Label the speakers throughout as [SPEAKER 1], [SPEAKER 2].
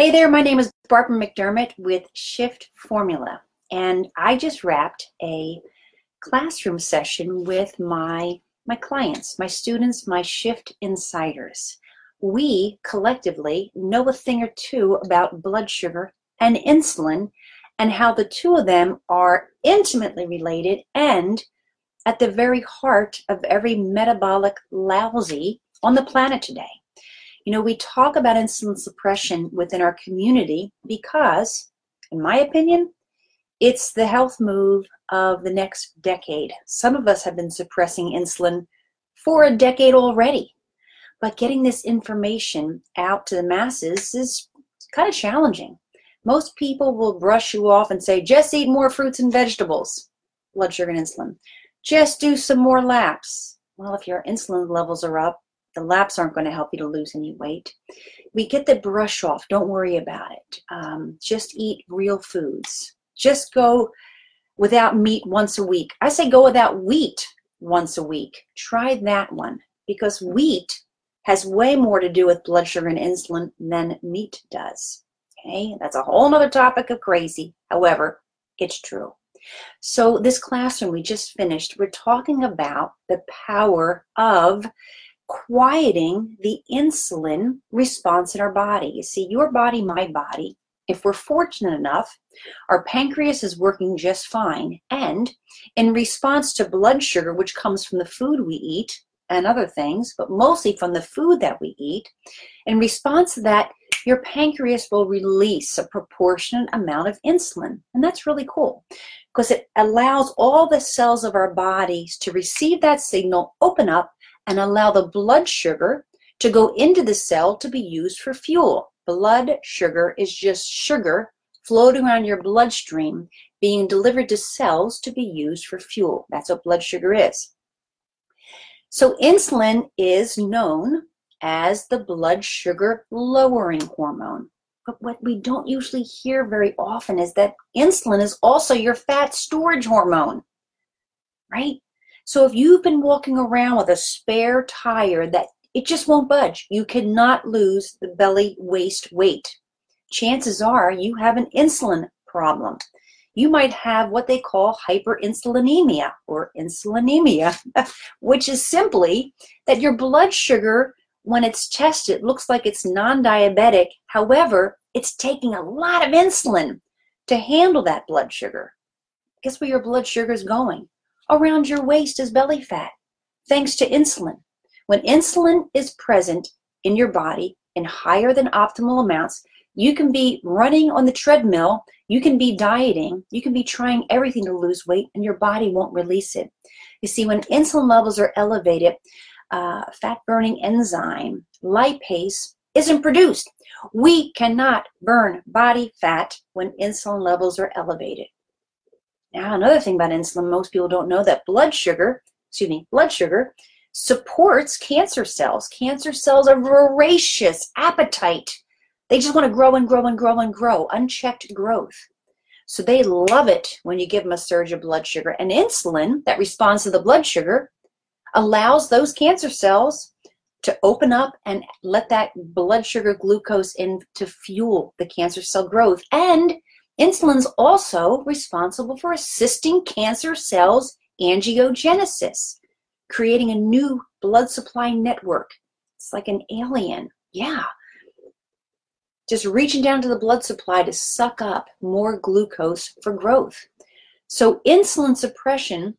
[SPEAKER 1] Hey there, my name is Barbara McDermott with Shift Formula, and I just wrapped a classroom session with my my clients, my students, my Shift Insiders. We collectively know a thing or two about blood sugar and insulin and how the two of them are intimately related and at the very heart of every metabolic lousy on the planet today. You know, we talk about insulin suppression within our community because, in my opinion, it's the health move of the next decade. Some of us have been suppressing insulin for a decade already. But getting this information out to the masses is kind of challenging. Most people will brush you off and say, just eat more fruits and vegetables, blood sugar and insulin. Just do some more laps. Well, if your insulin levels are up, the laps aren't going to help you to lose any weight. We get the brush off. Don't worry about it. Um, just eat real foods. Just go without meat once a week. I say go without wheat once a week. Try that one because wheat has way more to do with blood sugar and insulin than meat does. Okay, that's a whole other topic of crazy. However, it's true. So, this classroom we just finished, we're talking about the power of quieting the insulin response in our body. You see, your body, my body, if we're fortunate enough, our pancreas is working just fine. And in response to blood sugar, which comes from the food we eat and other things, but mostly from the food that we eat, in response to that, your pancreas will release a proportionate amount of insulin. And that's really cool because it allows all the cells of our bodies to receive that signal, open up, and allow the blood sugar to go into the cell to be used for fuel. Blood sugar is just sugar floating around your bloodstream being delivered to cells to be used for fuel. That's what blood sugar is. So insulin is known as the blood sugar lowering hormone. But what we don't usually hear very often is that insulin is also your fat storage hormone, right? So if you've been walking around with a spare tire that it just won't budge, you cannot lose the belly waist weight. Chances are you have an insulin problem. You might have what they call hyperinsulinemia or insulinemia, which is simply that your blood sugar, when it's tested, looks like it's non diabetic. However, it's taking a lot of insulin to handle that blood sugar. Guess where your blood sugar is going? Around your waist is belly fat, thanks to insulin. When insulin is present in your body in higher than optimal amounts, you can be running on the treadmill, you can be dieting, you can be trying everything to lose weight, and your body won't release it. You see, when insulin levels are elevated, uh, fat burning enzyme, lipase, isn't produced. We cannot burn body fat when insulin levels are elevated. Now, another thing about insulin, most people don't know that blood sugar, excuse me, blood sugar supports cancer cells. Cancer cells are voracious appetite. They just want to grow and grow and grow and grow, unchecked growth. So they love it when you give them a surge of blood sugar. And insulin that responds to the blood sugar allows those cancer cells to open up and let that blood sugar glucose in to fuel the cancer cell growth. And Insulin's also responsible for assisting cancer cells angiogenesis, creating a new blood supply network. It's like an alien. Yeah. Just reaching down to the blood supply to suck up more glucose for growth. So, insulin suppression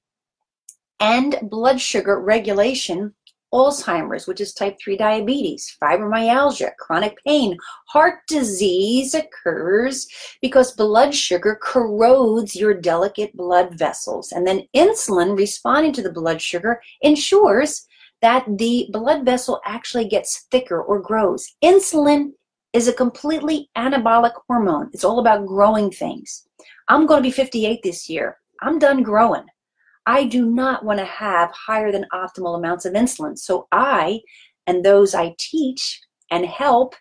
[SPEAKER 1] and blood sugar regulation Alzheimer's, which is type 3 diabetes, fibromyalgia, chronic pain, heart disease occurs because blood sugar corrodes your delicate blood vessels. And then insulin responding to the blood sugar ensures that the blood vessel actually gets thicker or grows. Insulin is a completely anabolic hormone. It's all about growing things. I'm going to be 58 this year. I'm done growing. I do not want to have higher than optimal amounts of insulin. So I and those I teach and help,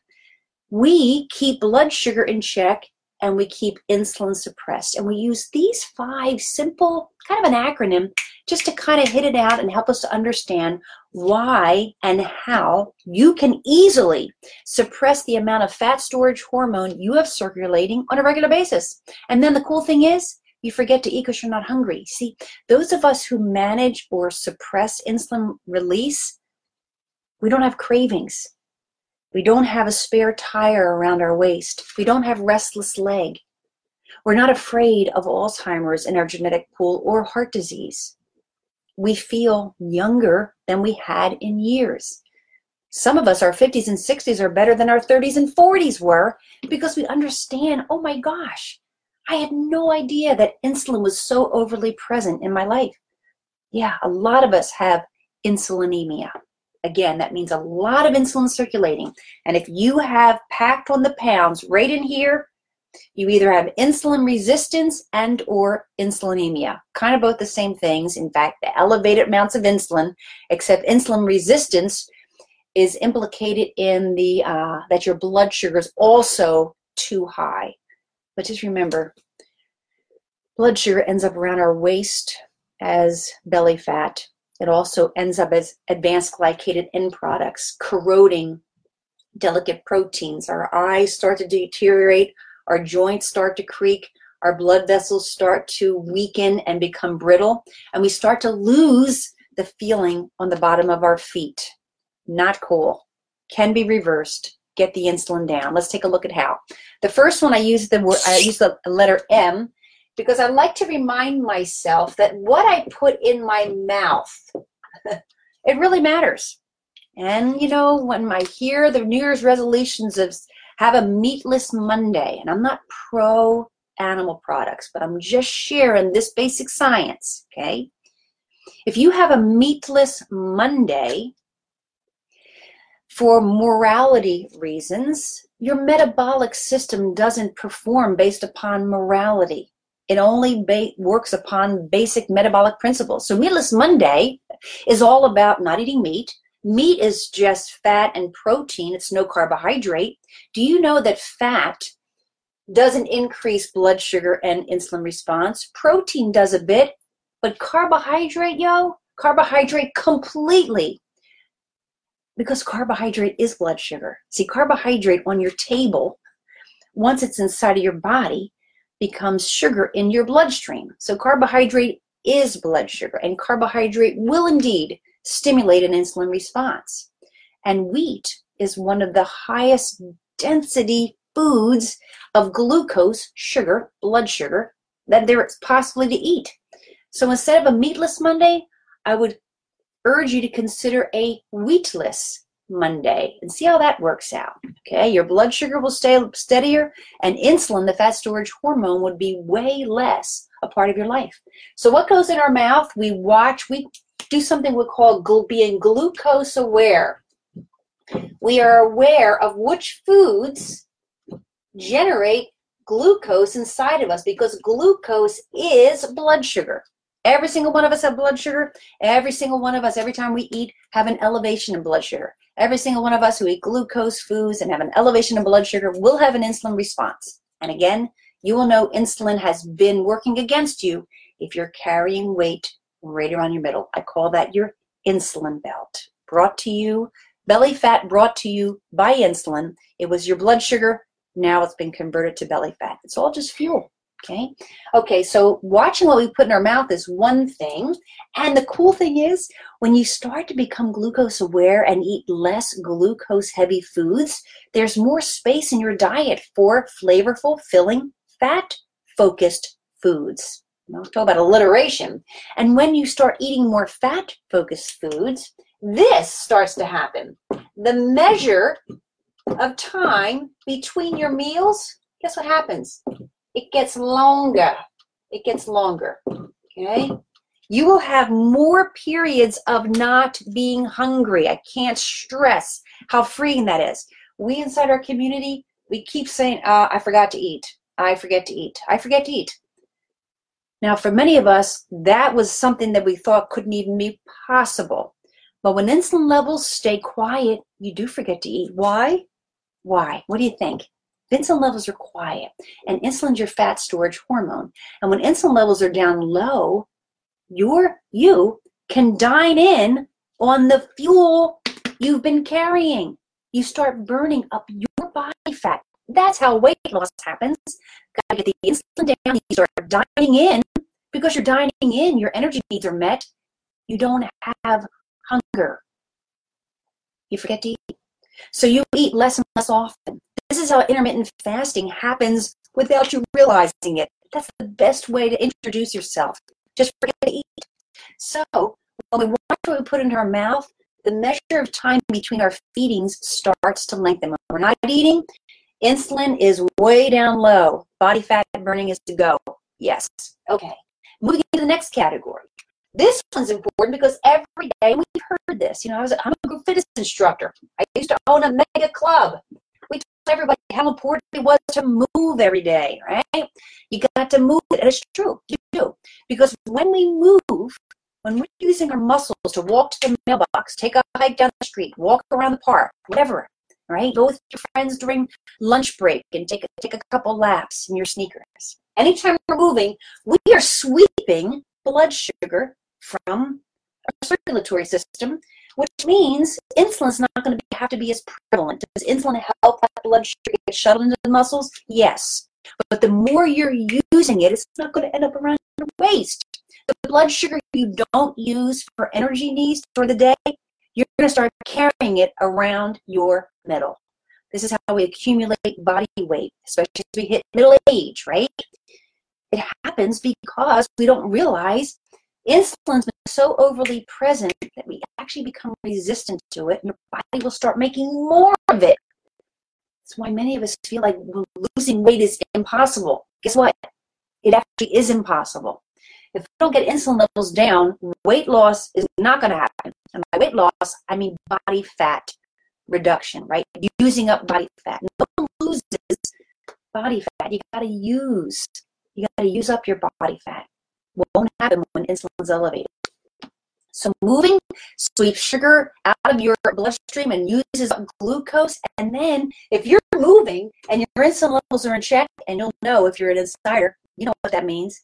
[SPEAKER 1] we keep blood sugar in check and we keep insulin suppressed. And we use these five simple, kind of an acronym, just to kind of hit it out and help us to understand why and how you can easily suppress the amount of fat storage hormone you have circulating on a regular basis. And then the cool thing is, you forget to eat because you're not hungry. See, those of us who manage or suppress insulin release, we don't have cravings. We don't have a spare tire around our waist. We don't have restless leg. We're not afraid of Alzheimer's in our genetic pool or heart disease. We feel younger than we had in years. Some of us, our 50s and 60s, are better than our 30s and 40s were because we understand, oh my gosh, I had no idea that insulin was so overly present in my life. Yeah, a lot of us have insulinemia. Again, that means a lot of insulin circulating. And if you have packed on the pounds right in here, you either have insulin resistance and or insulinemia. Kind of both the same things. In fact, the elevated amounts of insulin, except insulin resistance is implicated in the uh, that your blood sugar is also too high. But just remember, blood sugar ends up around our waist as belly fat. It also ends up as advanced glycated end products, corroding delicate proteins. Our eyes start to deteriorate, our joints start to creak, our blood vessels start to weaken and become brittle, and we start to lose the feeling on the bottom of our feet. Not cool. Can be reversed. Get the insulin down. Let's take a look at how. The first one I use the word I use the letter M because I like to remind myself that what I put in my mouth, it really matters. And you know, when I hear the New Year's resolutions of have a meatless Monday, and I'm not pro animal products, but I'm just sharing this basic science, okay? If you have a meatless Monday for morality reasons, your metabolic system doesn't perform based upon morality. It only ba- works upon basic metabolic principles. So Meatless Monday is all about not eating meat. Meat is just fat and protein. It's no carbohydrate. Do you know that fat doesn't increase blood sugar and insulin response? Protein does a bit, but carbohydrate, yo, carbohydrate completely because carbohydrate is blood sugar. See, carbohydrate on your table, once it's inside of your body, becomes sugar in your bloodstream. So carbohydrate is blood sugar, and carbohydrate will indeed stimulate an insulin response. And wheat is one of the highest density foods of glucose, sugar, blood sugar, that there is possibly to eat. So instead of a meatless Monday, I would urge you to consider a wheatless Monday and see how that works out. Okay, your blood sugar will stay steadier, and insulin, the fat storage hormone, would be way less a part of your life. So, what goes in our mouth? We watch, we do something we call being glucose aware. We are aware of which foods generate glucose inside of us because glucose is blood sugar. Every single one of us have blood sugar. Every single one of us, every time we eat, have an elevation in blood sugar. Every single one of us who eat glucose foods and have an elevation in blood sugar will have an insulin response. And again, you will know insulin has been working against you if you're carrying weight right around your middle. I call that your insulin belt. Brought to you, belly fat brought to you by insulin. It was your blood sugar. Now it's been converted to belly fat. It's all just fuel. Okay. Okay. So watching what we put in our mouth is one thing. And the cool thing is when you start to become glucose aware and eat less glucose heavy foods, there's more space in your diet for flavorful, filling, fat focused foods. I'll talk about alliteration. And when you start eating more fat focused foods, this starts to happen. The measure of time between your meals, guess what happens? It gets longer. It gets longer. Okay? You will have more periods of not being hungry. I can't stress how freeing that is. We inside our community, we keep saying, uh, I forgot to eat. I forget to eat. I forget to eat. Now, for many of us, that was something that we thought couldn't even be possible. But when insulin levels stay quiet, you do forget to eat. Why? Why? What do you think? Insulin levels are quiet, and insulin's your fat storage hormone. And when insulin levels are down low, your you can dine in on the fuel you've been carrying. You start burning up your body fat. That's how weight loss happens. Got to get the insulin down. You start dining in because you're dining in. Your energy needs are met. You don't have hunger. You forget to eat. So you eat less and less often. This is how intermittent fasting happens without you realizing it. That's the best way to introduce yourself. Just forget to eat. So when we watch what we put into our mouth, the measure of time between our feedings starts to lengthen. When we're not eating, insulin is way down low. Body fat burning is to go. Yes. Okay. Moving to the next category. This one's important because every day we've heard this. You know, I was I'm a group fitness instructor. I used to own a mega club. Everybody how important it was to move every day, right? You got to move, and it's true. You do because when we move, when we're using our muscles to walk to the mailbox, take a hike down the street, walk around the park, whatever, right? Go with your friends during lunch break and take a, take a couple laps in your sneakers. Anytime we're moving, we are sweeping blood sugar from our circulatory system, which means insulin's not going to have to be as prevalent. Does insulin help blood sugar gets shuttled into the muscles? Yes. But the more you're using it, it's not going to end up around your waist. The blood sugar you don't use for energy needs for the day, you're going to start carrying it around your middle. This is how we accumulate body weight, especially as we hit middle age, right? It happens because we don't realize insulin's been so overly present that we actually become resistant to it and your body will start making more of it. That's why many of us feel like losing weight is impossible. Guess what? It actually is impossible. If we don't get insulin levels down, weight loss is not going to happen. And by weight loss, I mean body fat reduction, right? Using up body fat. No one loses body fat. You got to use. You got to use up your body fat. Won't happen when insulin's elevated. So moving sweeps sugar out of your bloodstream and uses glucose. And then if you're moving and your insulin levels are in check, and you'll know if you're an insider, you know what that means.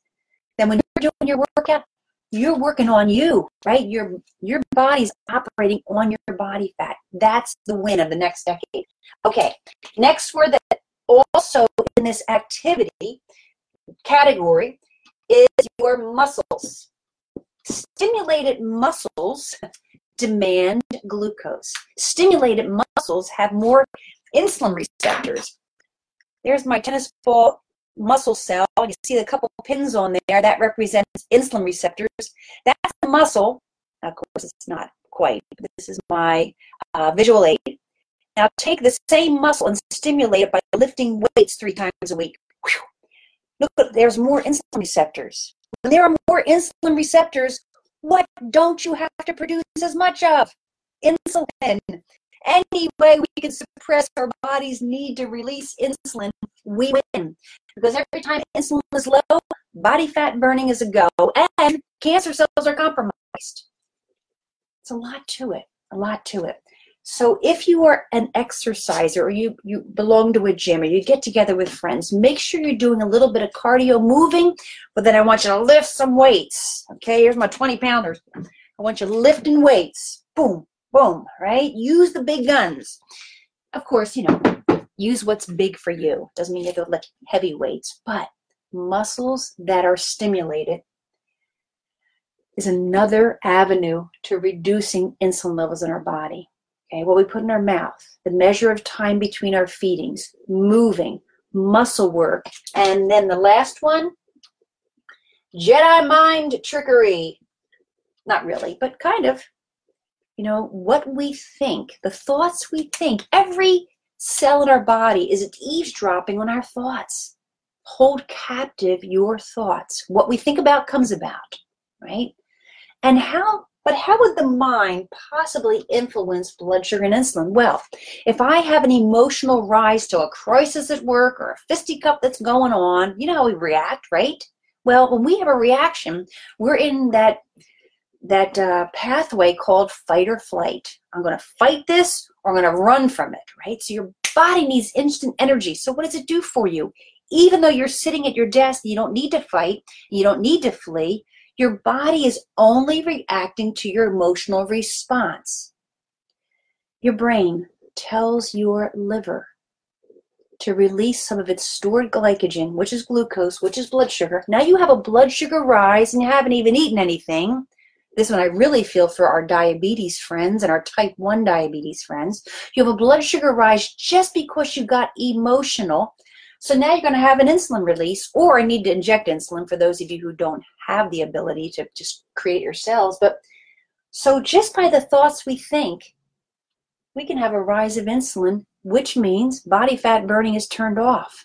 [SPEAKER 1] Then when you're doing your workout, you're working on you, right? Your your body's operating on your body fat. That's the win of the next decade. Okay, next word that also in this activity category is your muscles. Stimulated muscles demand glucose. Stimulated muscles have more insulin receptors. There's my tennis ball muscle cell. You see a couple pins on there. That represents insulin receptors. That's the muscle. Of course, it's not quite. This is my uh, visual aid. Now take the same muscle and stimulate it by lifting weights three times a week. Whew. Look, there's more insulin receptors. When there are more insulin receptors, what don't you have to produce as much of? Insulin. Any way we can suppress our body's need to release insulin, we win. Because every time insulin is low, body fat burning is a go, and cancer cells are compromised. It's a lot to it, a lot to it. So if you are an exerciser or you, you belong to a gym or you get together with friends, make sure you're doing a little bit of cardio moving, but then I want you to lift some weights. Okay, here's my 20 pounders. I want you lifting weights. Boom, boom, right? Use the big guns. Of course, you know, use what's big for you. Doesn't mean you have to lift heavy weights, but muscles that are stimulated is another avenue to reducing insulin levels in our body. Okay, what we put in our mouth, the measure of time between our feedings, moving, muscle work, and then the last one, Jedi mind trickery. Not really, but kind of. You know, what we think, the thoughts we think, every cell in our body is eavesdropping on our thoughts. Hold captive your thoughts. What we think about comes about, right? And how but how would the mind possibly influence blood sugar and insulin? Well, if I have an emotional rise to a crisis at work or a fisticuff that's going on, you know how we react, right? Well, when we have a reaction, we're in that that uh, pathway called fight or flight. I'm going to fight this or I'm going to run from it, right? So your body needs instant energy. So what does it do for you? Even though you're sitting at your desk, you don't need to fight, you don't need to flee. Your body is only reacting to your emotional response. Your brain tells your liver to release some of its stored glycogen, which is glucose, which is blood sugar. Now you have a blood sugar rise and you haven't even eaten anything. This one I really feel for our diabetes friends and our type 1 diabetes friends. You have a blood sugar rise just because you got emotional. So now you're going to have an insulin release, or I need to inject insulin for those of you who don't have the ability to just create yourselves. But so just by the thoughts we think, we can have a rise of insulin which means body fat burning is turned off.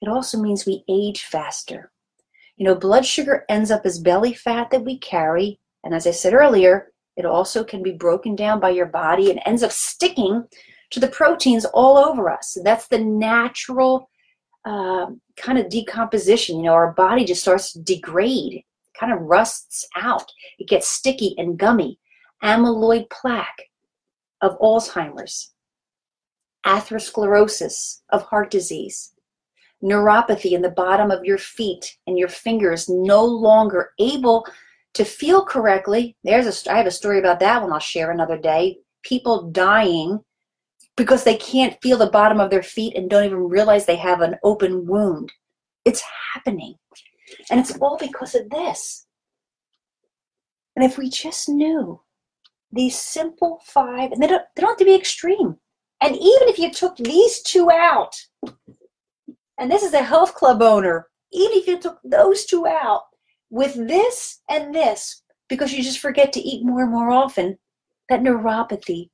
[SPEAKER 1] It also means we age faster. You know, blood sugar ends up as belly fat that we carry, and as I said earlier, it also can be broken down by your body and ends up sticking to the proteins all over us. That's the natural uh, kind of decomposition. You know, our body just starts to degrade, kind of rusts out. It gets sticky and gummy. Amyloid plaque of Alzheimer's atherosclerosis of heart disease, neuropathy in the bottom of your feet and your fingers no longer able to feel correctly. There's a I have a story about that one I'll share another day. People dying because they can't feel the bottom of their feet and don't even realize they have an open wound. It's happening. And it's all because of this. And if we just knew these simple five, and they don't, they don't have to be extreme. And even if you took these two out, and this is a health club owner, even if you took those two out with this and this, because you just forget to eat more and more often, that neuropathy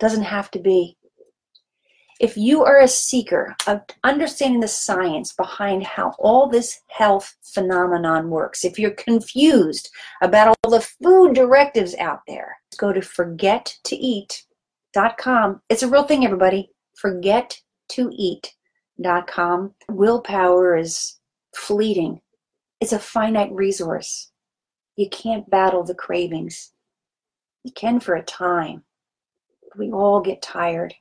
[SPEAKER 1] doesn't have to be. If you are a seeker of understanding the science behind how all this health phenomenon works, if you're confused about all the food directives out there, go to forget to eat. It's a real thing, everybody. Forget to eat.com. Willpower is fleeting, it's a finite resource. You can't battle the cravings. You can for a time. We all get tired.